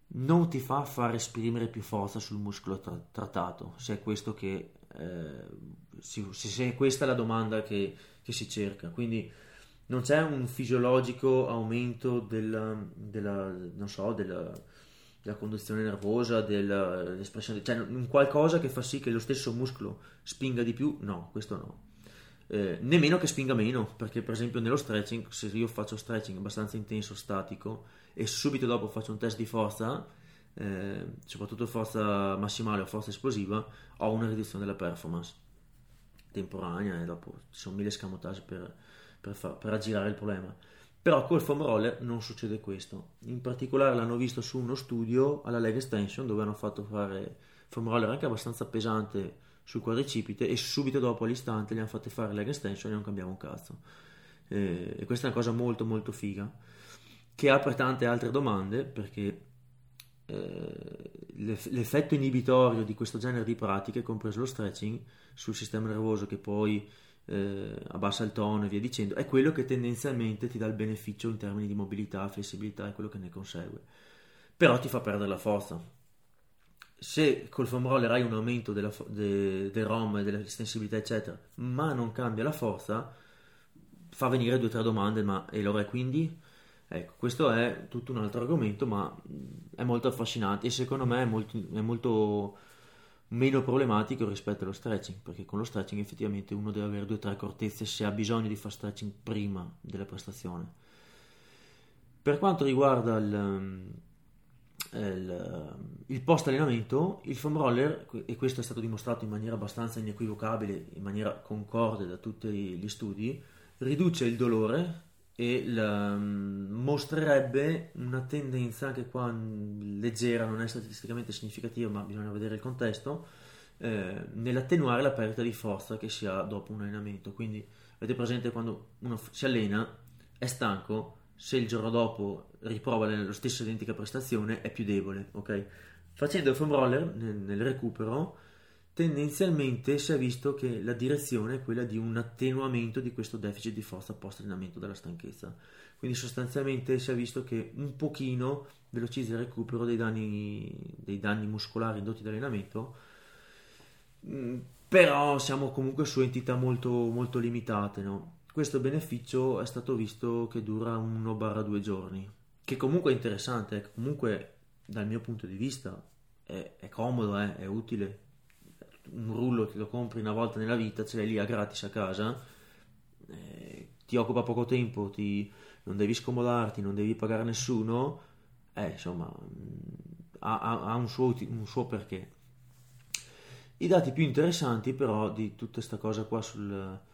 non ti fa far esprimere più forza sul muscolo tra- trattato, se è questo che eh, si, se è questa la domanda che, che, si cerca. Quindi non c'è un fisiologico aumento della, della, so, della, della conduzione nervosa, dell'espressione, cioè un qualcosa che fa sì che lo stesso muscolo spinga di più? No, questo no eh, nemmeno che spinga meno, perché per esempio nello stretching, se io faccio stretching abbastanza intenso, statico, e subito dopo faccio un test di forza, eh, soprattutto forza massimale o forza esplosiva, ho una riduzione della performance temporanea e dopo ci sono mille scamotage per, per, far, per aggirare il problema. Però col foam roller non succede questo. In particolare l'hanno visto su uno studio alla leg extension dove hanno fatto fare foam roller anche abbastanza pesante sul quadricipite e subito dopo all'istante gli hanno fatto fare leg extension e non cambiava un cazzo. Eh, e questa è una cosa molto molto figa che apre tante altre domande perché eh, l'effetto inibitorio di questo genere di pratiche, compreso lo stretching, sul sistema nervoso che poi eh, abbassa il tono e via dicendo, è quello che tendenzialmente ti dà il beneficio in termini di mobilità, flessibilità e quello che ne consegue. Però ti fa perdere la forza, se col foam hai un aumento della, de, del ROM, della sensibilità, eccetera, ma non cambia la forza, fa venire due o tre domande, ma e allora quindi? Ecco, questo è tutto un altro argomento, ma è molto affascinante e secondo me è molto, è molto meno problematico rispetto allo stretching, perché con lo stretching effettivamente uno deve avere due o tre accortezze se ha bisogno di fare stretching prima della prestazione. Per quanto riguarda il, il, il post allenamento, il foam roller, e questo è stato dimostrato in maniera abbastanza inequivocabile, in maniera concorde da tutti gli studi, riduce il dolore e la, mostrerebbe una tendenza anche qua leggera, non è statisticamente significativa, ma bisogna vedere il contesto, eh, nell'attenuare la perdita di forza che si ha dopo un allenamento. Quindi avete presente quando uno si allena, è stanco, se il giorno dopo riprova la stessa identica prestazione è più debole, ok? Facendo il foam roller nel, nel recupero tendenzialmente si è visto che la direzione è quella di un attenuamento di questo deficit di forza post allenamento della stanchezza. Quindi sostanzialmente si è visto che un pochino velocizza il recupero dei danni, dei danni muscolari indotti dall'allenamento, mm, però siamo comunque su entità molto, molto limitate, no? Questo beneficio è stato visto che dura 1-2 giorni, che comunque è interessante, comunque dal mio punto di vista è, è comodo, eh, è utile. Un rullo te lo compri una volta nella vita, ce l'hai lì a gratis a casa, eh, ti occupa poco tempo, ti, non devi scomodarti, non devi pagare nessuno, eh, insomma ha, ha un, suo, un, suo, perché. I dati più interessanti però di tutta questa cosa qua sul,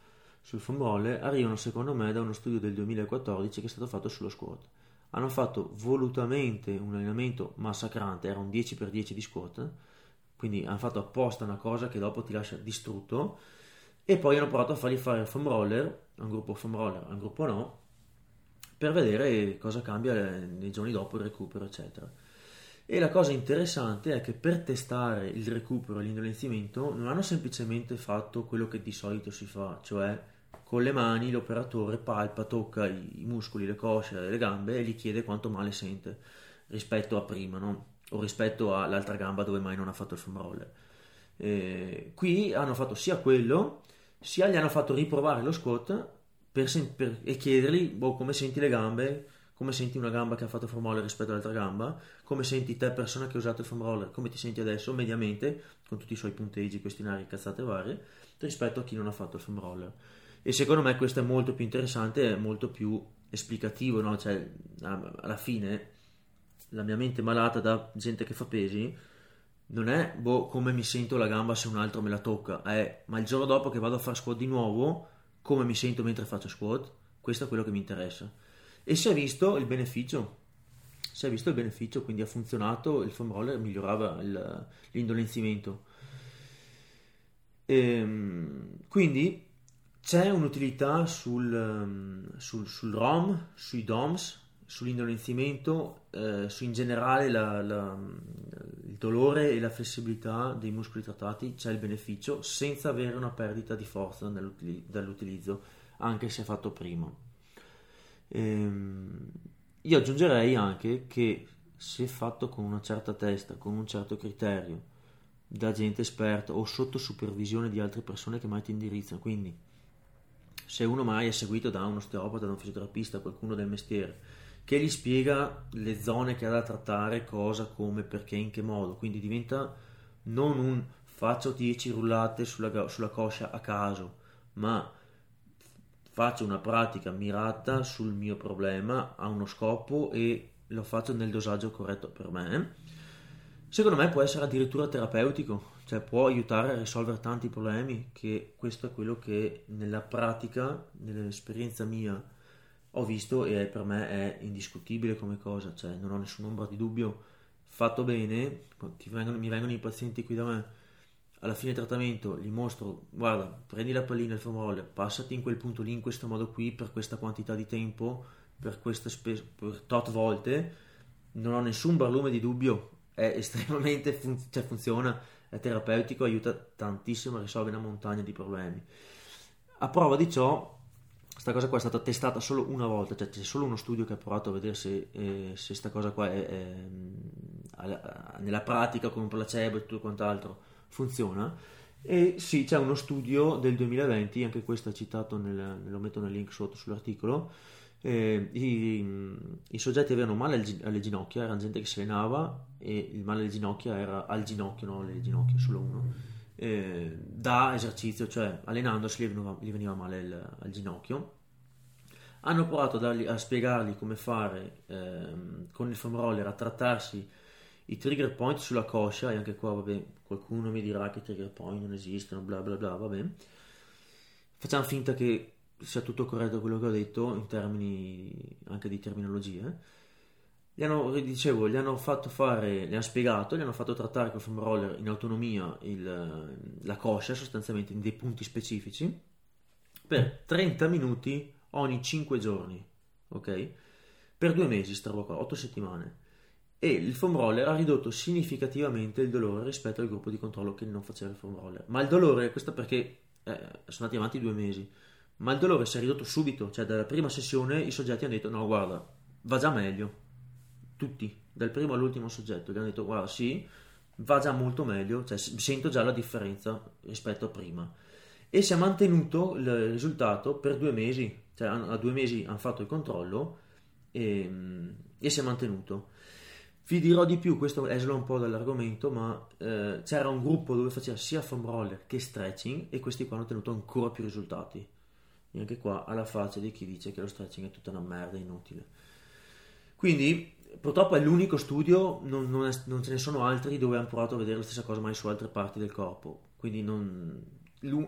sul roller arrivano secondo me da uno studio del 2014 che è stato fatto sullo squat. Hanno fatto volutamente un allenamento massacrante, era un 10x10 di squat, quindi hanno fatto apposta una cosa che dopo ti lascia distrutto e poi hanno provato a fargli fare il foam roller, un gruppo foam roller, un gruppo no, per vedere cosa cambia nei giorni dopo il recupero, eccetera. E la cosa interessante è che per testare il recupero e l'indolenzimento non hanno semplicemente fatto quello che di solito si fa, cioè con le mani l'operatore palpa, tocca i, muscoli, le cosce, le gambe e gli chiede quanto male sente rispetto a prima, no? o rispetto all'altra gamba dove mai non ha fatto il foam. Eh, qui hanno fatto sia quello, sia gli hanno fatto riprovare lo squat per, per, e chiedergli boh, come senti le gambe, come senti una gamba che ha fatto foam roller rispetto all'altra gamba, come senti te persona che ha usato il foam come ti senti adesso mediamente, con tutti i suoi punteggi, questionari, cazzate varie, rispetto a chi non ha fatto il foam. E secondo me questo è molto più interessante e molto più esplicativo, no? cioè, alla fine la mia mente malata da gente che fa pesi non è boh, come mi sento la gamba se un altro me la tocca, è ma il giorno dopo che vado a fare squat di nuovo, come mi sento mentre faccio squat, questo è quello che mi interessa. E si è visto il beneficio, si è visto il beneficio, quindi ha funzionato, il foam roller migliorava il, l'indolenzimento. E, ehm, quindi c'è un'utilità sul, sul, sul ROM, sui DOMS, sull'indolenzimento, eh, su in generale la, la, il dolore e la flessibilità dei muscoli trattati c'è il beneficio senza avere una perdita di forza dall'utilizzo, anche se fatto prima. Ehm, io aggiungerei anche che se fatto con una certa testa, con un certo criterio, da gente esperta o sotto supervisione di altre persone che mai ti indirizzano, quindi se uno mai è seguito da un osteopata, da un fisioterapista, qualcuno del mestiere, che gli spiega le zone che ha da trattare, cosa, come, perché, in che modo. Quindi diventa non un faccio 10 rullate sulla, sulla coscia a caso, ma faccio una pratica mirata sul mio problema, ha uno scopo e lo faccio nel dosaggio corretto per me. Secondo me può essere addirittura terapeutico, cioè può aiutare a risolvere tanti problemi, che questo è quello che nella pratica, nell'esperienza mia, ho visto e per me è indiscutibile come cosa, cioè non ho nessun ombra di dubbio, fatto bene, vengono, mi vengono i pazienti qui da me, alla fine del trattamento gli mostro, guarda, prendi la pallina, il roller, passati in quel punto lì, in questo modo qui, per questa quantità di tempo, per queste spese, per tot volte, non ho nessun barlume di dubbio, è estremamente, fun- cioè funziona, è terapeutico, aiuta tantissimo a risolvere una montagna di problemi. A prova di ciò, questa cosa qua è stata testata solo una volta, cioè c'è solo uno studio che ha provato a vedere se questa eh, cosa qua è, è, è, nella pratica con un placebo e tutto quant'altro funziona. E sì, c'è uno studio del 2020, anche questo è citato, nel, lo metto nel link sotto sull'articolo. Eh, i, i, soggetti avevano male alle ginocchia, erano gente che si allenava e il male alle ginocchia era al ginocchio, non alle ginocchia, solo uno eh, da esercizio, cioè allenandosi gli veniva, gli veniva male il, al ginocchio. Hanno provato a, dargli, a spiegargli come fare ehm, con il foam roller a trattarsi i trigger point sulla coscia e anche qua vabbè, qualcuno mi dirà che i trigger point non esistono, bla bla bla, vabbè. Facciamo finta che sia tutto corretto quello che ho detto in termini anche di terminologia gli hanno, dicevo, gli hanno fatto fare, gli hanno spiegato, gli hanno fatto trattare col foam roller in autonomia il, la coscia sostanzialmente in dei punti specifici per 30 minuti ogni 5 giorni, ok? Per due mesi, sta roba qua, 8 settimane. E il foam roller ha ridotto significativamente il dolore rispetto al gruppo di controllo che non faceva il foam roller. Ma il dolore, questo perché eh, sono andati avanti due mesi, ma il dolore si è ridotto subito, cioè dalla prima sessione i soggetti hanno detto no guarda, va già meglio, tutti, dal primo all'ultimo soggetto, gli hanno detto guarda sì, va già molto meglio, cioè sento già la differenza rispetto a prima. E si è mantenuto il risultato per due mesi, cioè a due mesi hanno fatto il controllo e, e si è mantenuto. Vi dirò di più, questo esula un po' dall'argomento, ma eh, c'era un gruppo dove faceva sia foam roller che stretching e questi qua hanno ottenuto ancora più risultati. E anche qua alla faccia di chi dice che lo stretching è tutta una merda inutile. Quindi purtroppo è l'unico studio, non, non, è, non, ce ne sono altri dove hanno provato a vedere la stessa cosa mai su altre parti del corpo. Quindi non,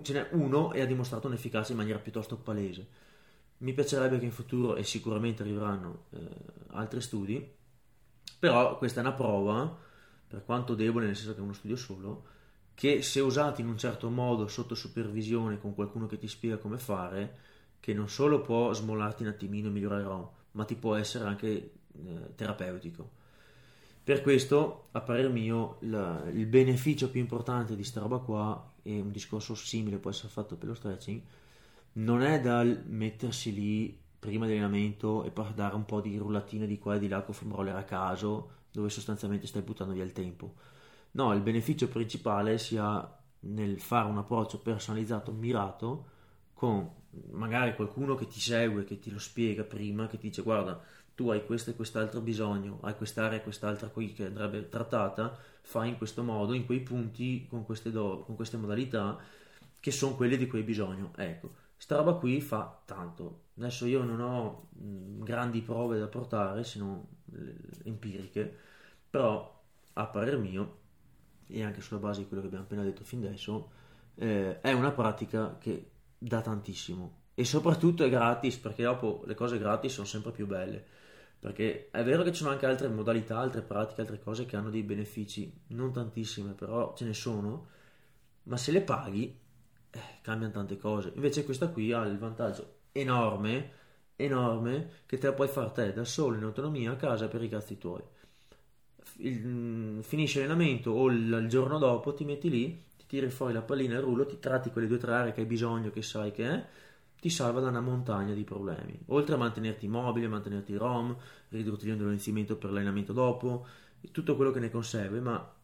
ce n'è uno e ha dimostrato un'efficacia in maniera piuttosto palese. Mi piacerebbe che in futuro, e sicuramente arriveranno eh, altri studi, però questa è una prova, per quanto debole, nel senso che è uno studio solo, che se usati in un certo modo sotto supervisione con qualcuno che ti spiega come fare, che non solo può smollarti un attimino e migliorare ROM, ma ti può essere anche eh, terapeutico. Per questo, a parer mio, la, il beneficio più importante di sta roba qua, e un discorso simile può essere fatto per lo stretching, non è dal mettersi lì prima dell'allenamento e poi dare un po' di rullatine di qua e di là con foam roller a caso, dove sostanzialmente stai buttando via il tempo No, il beneficio principale sia nel fare un approccio personalizzato, mirato, con magari qualcuno che ti segue, che ti lo spiega prima, che ti dice guarda, tu hai questo e quest'altro bisogno, hai quest'area e quest'altra qui che andrebbe trattata, fai in questo modo, in quei punti, con queste, do, con queste modalità, che sono quelle di cui hai bisogno. Ecco, sta roba qui fa tanto. Adesso io non ho mh, grandi prove da portare, se non empiriche, però a parer mio e anche sulla base di quello che abbiamo appena detto fin adesso, eh, è una pratica che dà tantissimo. E soprattutto è gratis perché dopo le cose gratis sono sempre più belle. Perché è vero che ci sono anche altre modalità, altre pratiche, altre cose che hanno dei benefici, non tantissime, però ce ne sono, ma se le paghi eh, cambiano tante cose. Invece questa qui ha il vantaggio enorme, enorme, che te la puoi fare te da solo in autonomia a casa per i cazzi tuoi il, mm, finisce l'allenamento o il, il, giorno dopo ti metti lì, ti tiri fuori la pallina e il rullo, ti tratti quelle due o tre aree che hai bisogno, che sai che è, ti salva da una montagna di problemi. Oltre a mantenerti mobile, mantenerti rom, ridurti l'indolenzimento per l'allenamento dopo, tutto quello che ne consegue, ma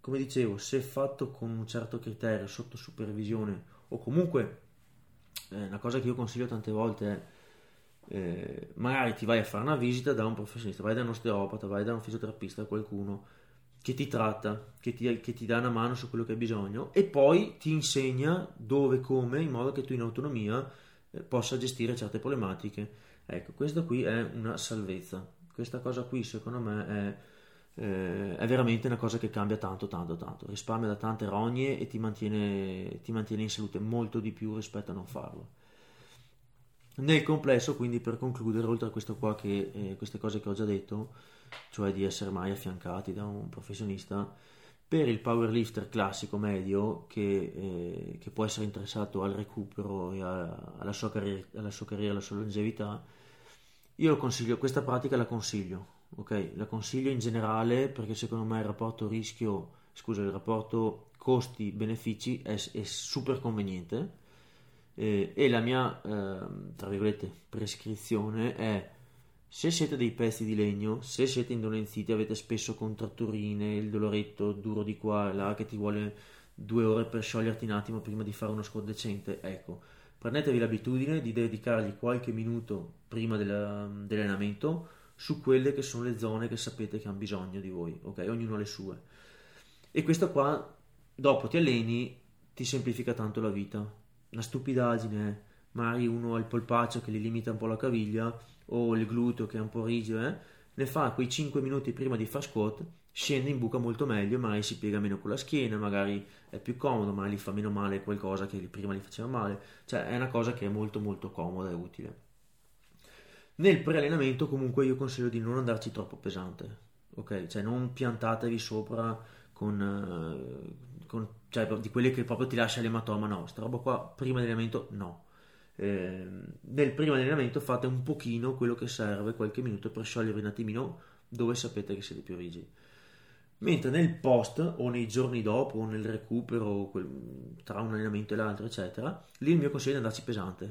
come dicevo, se fatto con un certo criterio, sotto supervisione o comunque eh, una cosa che io consiglio tante volte è eh, magari ti vai a fare una visita da un professionista, vai da un osteopata, vai da un fisioterapista, qualcuno che ti tratta, che ti, che ti dà una mano su quello che hai bisogno e poi ti insegna dove, come, in modo che tu in autonomia eh, possa gestire certe problematiche. Ecco, questa qui è una salvezza. Questa cosa qui, secondo me, è, eh, è veramente una cosa che cambia tanto, tanto, tanto. Risparmia da tante rogne e ti mantiene, ti mantiene in salute molto di più rispetto a non farlo. Nel complesso, quindi, per concludere, oltre a questo qua che, eh, queste cose che ho già detto, cioè di essere mai affiancati da un professionista, per il powerlifter classico medio che, eh, che può essere interessato al recupero e a, alla, sua carriera, alla sua carriera, alla sua longevità, io consiglio, questa pratica la consiglio, ok? La consiglio in generale perché secondo me il rapporto rischio, scusa, il rapporto costi-benefici è, è super conveniente eh, e la mia, eh, tra virgolette, prescrizione è se siete dei pezzi di legno, se siete indolenziti, avete spesso contratturine, il doloretto duro di qua e là che ti vuole due ore per scioglierti un attimo prima di fare uno squat decente, ecco, prendetevi l'abitudine di dedicargli qualche minuto prima della, dell'allenamento su quelle che sono le zone che sapete che hanno bisogno di voi, ok? Ognuno ha le sue. E questo qua, dopo ti alleni, ti semplifica tanto la vita, una stupidaggine, magari uno ha il polpaccio che gli limita un po' la caviglia o il gluteo che è un po' rigido, eh? ne fa quei 5 minuti prima di far squat, scende in buca molto meglio, magari si piega meno con la schiena, magari è più comodo, magari gli fa meno male qualcosa che prima gli faceva male, cioè è una cosa che è molto molto comoda e utile. Nel pre-allenamento comunque io consiglio di non andarci troppo pesante, ok? Cioè non piantatevi sopra con, uh, con cioè di quelle che proprio ti lascia l'ematoma, no, sta roba qua prima dell'allenamento no. Eh, nel primo allenamento fate un pochino quello che serve, qualche minuto per sciogliervi un attimino dove sapete che siete più rigidi. Mentre nel post o nei giorni dopo o nel recupero tra un allenamento e l'altro, eccetera, lì il mio consiglio è di andarci pesante,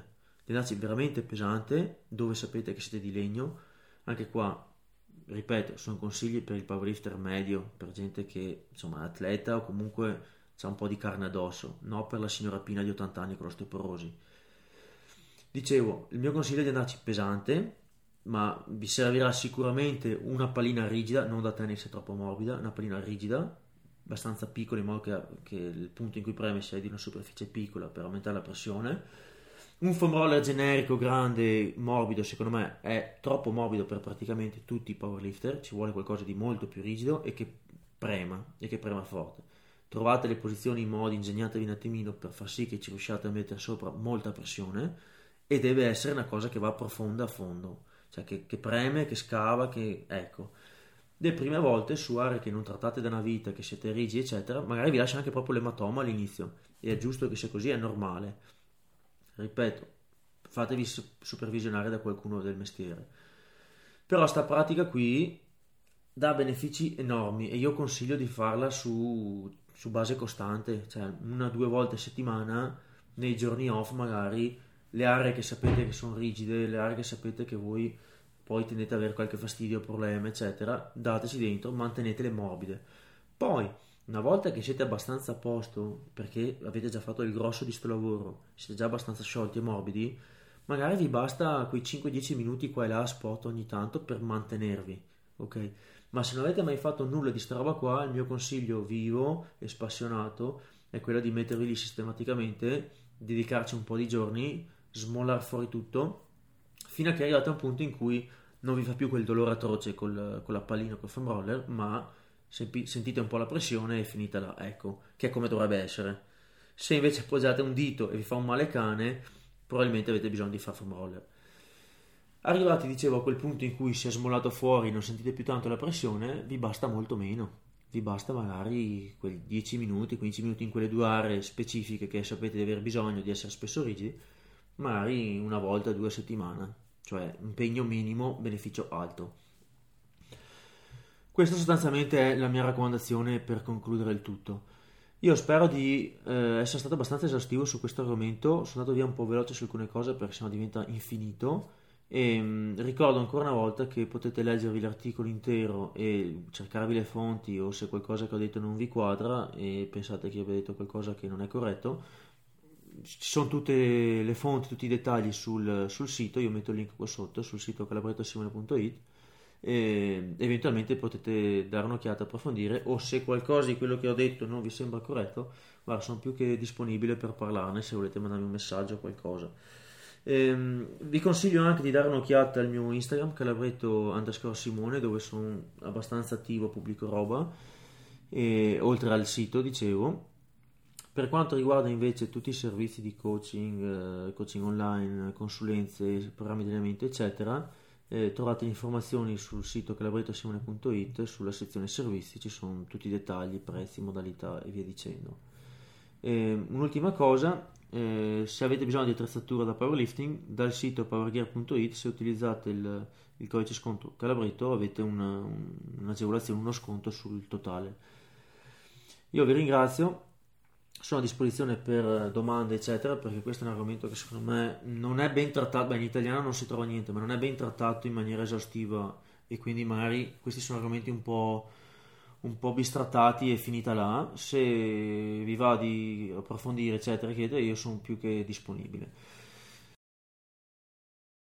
di andarci veramente pesante dove sapete che siete di legno. Anche qua, ripeto, sono consigli per il powerlifter medio, per gente che insomma è atleta o comunque c'è un po' di carne addosso, no per la signora Pina di 80 anni con l'osteoporosi. Dicevo, il mio consiglio è di andarci pesante, ma vi servirà sicuramente una pallina rigida, non da tennis troppo morbida, una pallina rigida, abbastanza piccola in modo che, che il punto in cui preme sia di una superficie piccola per aumentare la pressione, un foam roller generico, grande, morbido, secondo me è troppo morbido per praticamente tutti i powerlifter, ci vuole qualcosa di molto più rigido e che prema, e che prema forte. Trovate le posizioni in modi, ingegnatevi un attimino per far sì che ci riusciate a mettere sopra molta pressione e deve essere una cosa che va profonda a fondo, cioè che, che preme, che scava, che ecco. Le prime volte su aree che non trattate da una vita, che siete rigidi, eccetera, magari vi lascia anche proprio l'ematoma all'inizio e è giusto che sia così, è normale ripeto, fatevi supervisionare da qualcuno del mestiere. Però sta pratica qui dà benefici enormi e io consiglio di farla su, su base costante, cioè una o due volte a settimana, nei giorni off magari, le aree che sapete che sono rigide, le aree che sapete che voi poi tendete ad avere qualche fastidio, problema, eccetera, dateci dentro, mantenetele morbide. Poi, una volta che siete abbastanza a posto, perché avete già fatto il grosso di sto lavoro, siete già abbastanza sciolti e morbidi, magari vi basta quei 5-10 minuti qua e là a spot ogni tanto per mantenervi, ok? Ma se non avete mai fatto nulla di sta roba qua, il mio consiglio vivo e spassionato è quello di mettervi lì sistematicamente, dedicarci un po' di giorni, smollar fuori tutto, fino a che arrivate a un punto in cui non vi fa più quel dolore atroce col, con la pallina, col foam roller, ma sentite un po' la pressione e finita là, ecco, che è come dovrebbe essere. Se invece appoggiate un dito e vi fa un male cane, probabilmente avete bisogno di fare foam roller. Arrivati, dicevo, a quel punto in cui si è smollato fuori, non sentite più tanto la pressione, vi basta molto meno. Vi basta magari quei 10 minuti, 15 minuti in quelle due aree specifiche che sapete di aver bisogno di essere spesso rigidi, magari una volta, due a settimana, cioè impegno minimo, beneficio alto. Questa sostanzialmente è la mia raccomandazione per concludere il tutto. Io spero di eh, essere stato abbastanza esaustivo su questo argomento, sono andato via un po' veloce su alcune cose perché sennò diventa infinito e mh, mm, ricordo ancora una volta che potete leggervi l'articolo intero e cercarvi le fonti o se qualcosa che ho detto non vi quadra e pensate che io abbia detto qualcosa che non è corretto, ci sono tutte le fonti, tutti i dettagli sul, sul sito, io metto il link qua sotto sul sito calabrettosimone.it e eventualmente potete dare un'occhiata, approfondire o se qualcosa di quello che ho detto non vi sembra corretto, guarda, sono più che disponibile per parlarne se volete mandarmi un messaggio o qualcosa. Ehm, vi consiglio anche di dare un'occhiata al mio Instagram, calabretto underscore Simone, dove sono abbastanza attivo, pubblico roba, e, oltre al sito, dicevo. Per quanto riguarda invece tutti i servizi di coaching, eh, coaching online, consulenze, programmi di allenamento, eccetera, eh, trovate informazioni sul sito calabrettosimone.it sulla sezione servizi, ci sono tutti i dettagli, prezzi, modalità e via dicendo. Eh, un'ultima cosa, eh, se avete bisogno di attrezzatura da powerlifting, dal sito powergear.it se utilizzate il, il codice sconto Calabretto avete una, un, un'agevolazione, uno sconto sul totale. Io vi ringrazio sono a disposizione per domande, eccetera, perché questo è un argomento che secondo me non è ben trattato, beh, in italiano non si trova niente, ma non è ben trattato in maniera esaustiva e quindi magari questi sono argomenti un po', un po bistrattati e finita là. Se vi va di approfondire, eccetera, chiedere, io sono più che disponibile.